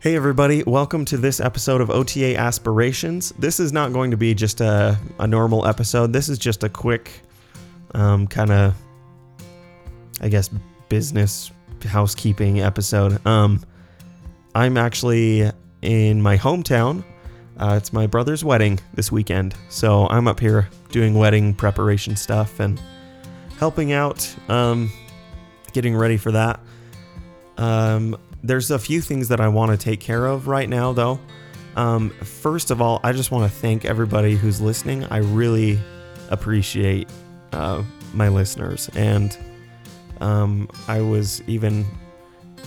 Hey, everybody, welcome to this episode of OTA Aspirations. This is not going to be just a, a normal episode. This is just a quick, um, kind of, I guess, business housekeeping episode. Um, I'm actually in my hometown. Uh, it's my brother's wedding this weekend. So I'm up here doing wedding preparation stuff and helping out, um, getting ready for that. Um, there's a few things that I want to take care of right now, though. Um, first of all, I just want to thank everybody who's listening. I really appreciate uh, my listeners, and um, I was even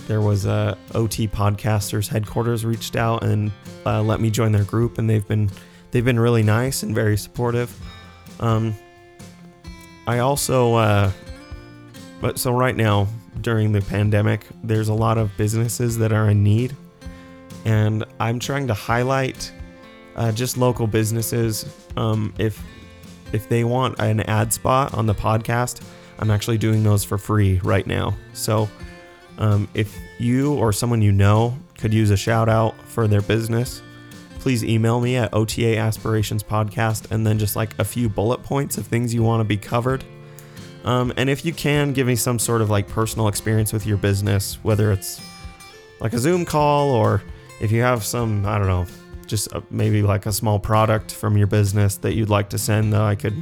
there was a OT podcasters headquarters reached out and uh, let me join their group, and they've been they've been really nice and very supportive. Um, I also, uh, but so right now during the pandemic, there's a lot of businesses that are in need, and I'm trying to highlight uh, just local businesses. Um, if if they want an ad spot on the podcast, I'm actually doing those for free right now. So um, if you or someone you know could use a shout out for their business, please email me at OTA Aspirations Podcast and then just like a few bullet points of things you want to be covered. Um, and if you can, give me some sort of like personal experience with your business, whether it's like a Zoom call or if you have some, I don't know, just a, maybe like a small product from your business that you'd like to send that I could,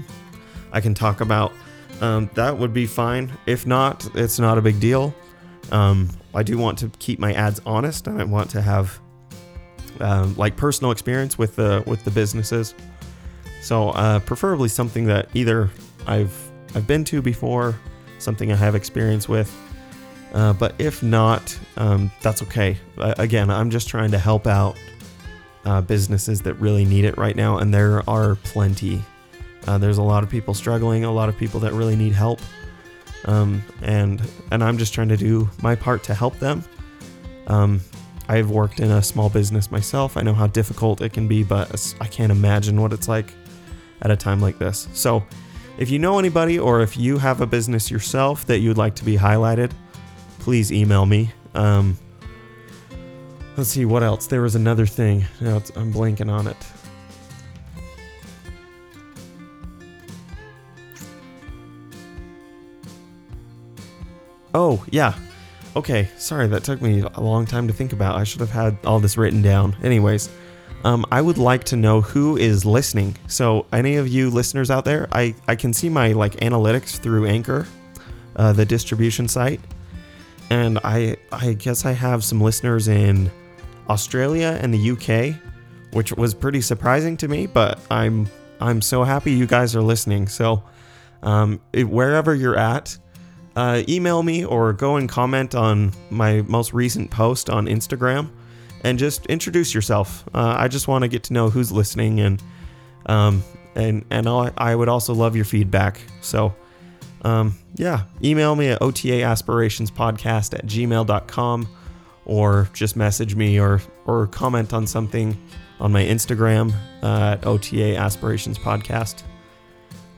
I can talk about. Um, that would be fine. If not, it's not a big deal. Um, I do want to keep my ads honest. and I want to have um, like personal experience with the with the businesses. So uh, preferably something that either I've I've been to before, something I have experience with. Uh, but if not, um, that's okay. Again, I'm just trying to help out uh, businesses that really need it right now, and there are plenty. Uh, there's a lot of people struggling, a lot of people that really need help, um, and and I'm just trying to do my part to help them. Um, I've worked in a small business myself. I know how difficult it can be, but I can't imagine what it's like at a time like this. So if you know anybody or if you have a business yourself that you'd like to be highlighted, please email me. Um, let's see what else. There was another thing. Now I'm blanking on it. Oh, yeah. Okay, sorry, that took me a long time to think about. I should have had all this written down. Anyways, um, I would like to know who is listening. So, any of you listeners out there, I, I can see my like analytics through Anchor, uh, the distribution site, and I I guess I have some listeners in Australia and the UK, which was pretty surprising to me. But I'm I'm so happy you guys are listening. So, um, it, wherever you're at, uh, email me or go and comment on my most recent post on Instagram and just introduce yourself. Uh, I just want to get to know who's listening, and um, and and I'll, I would also love your feedback. So, um, yeah, email me at otaaspirationspodcast at gmail.com or just message me or or comment on something on my Instagram uh, at OTA Aspirations Podcast.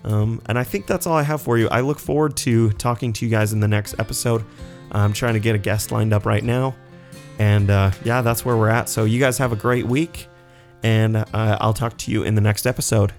Um, and I think that's all I have for you. I look forward to talking to you guys in the next episode. I'm trying to get a guest lined up right now. And uh, yeah, that's where we're at. So you guys have a great week, and uh, I'll talk to you in the next episode.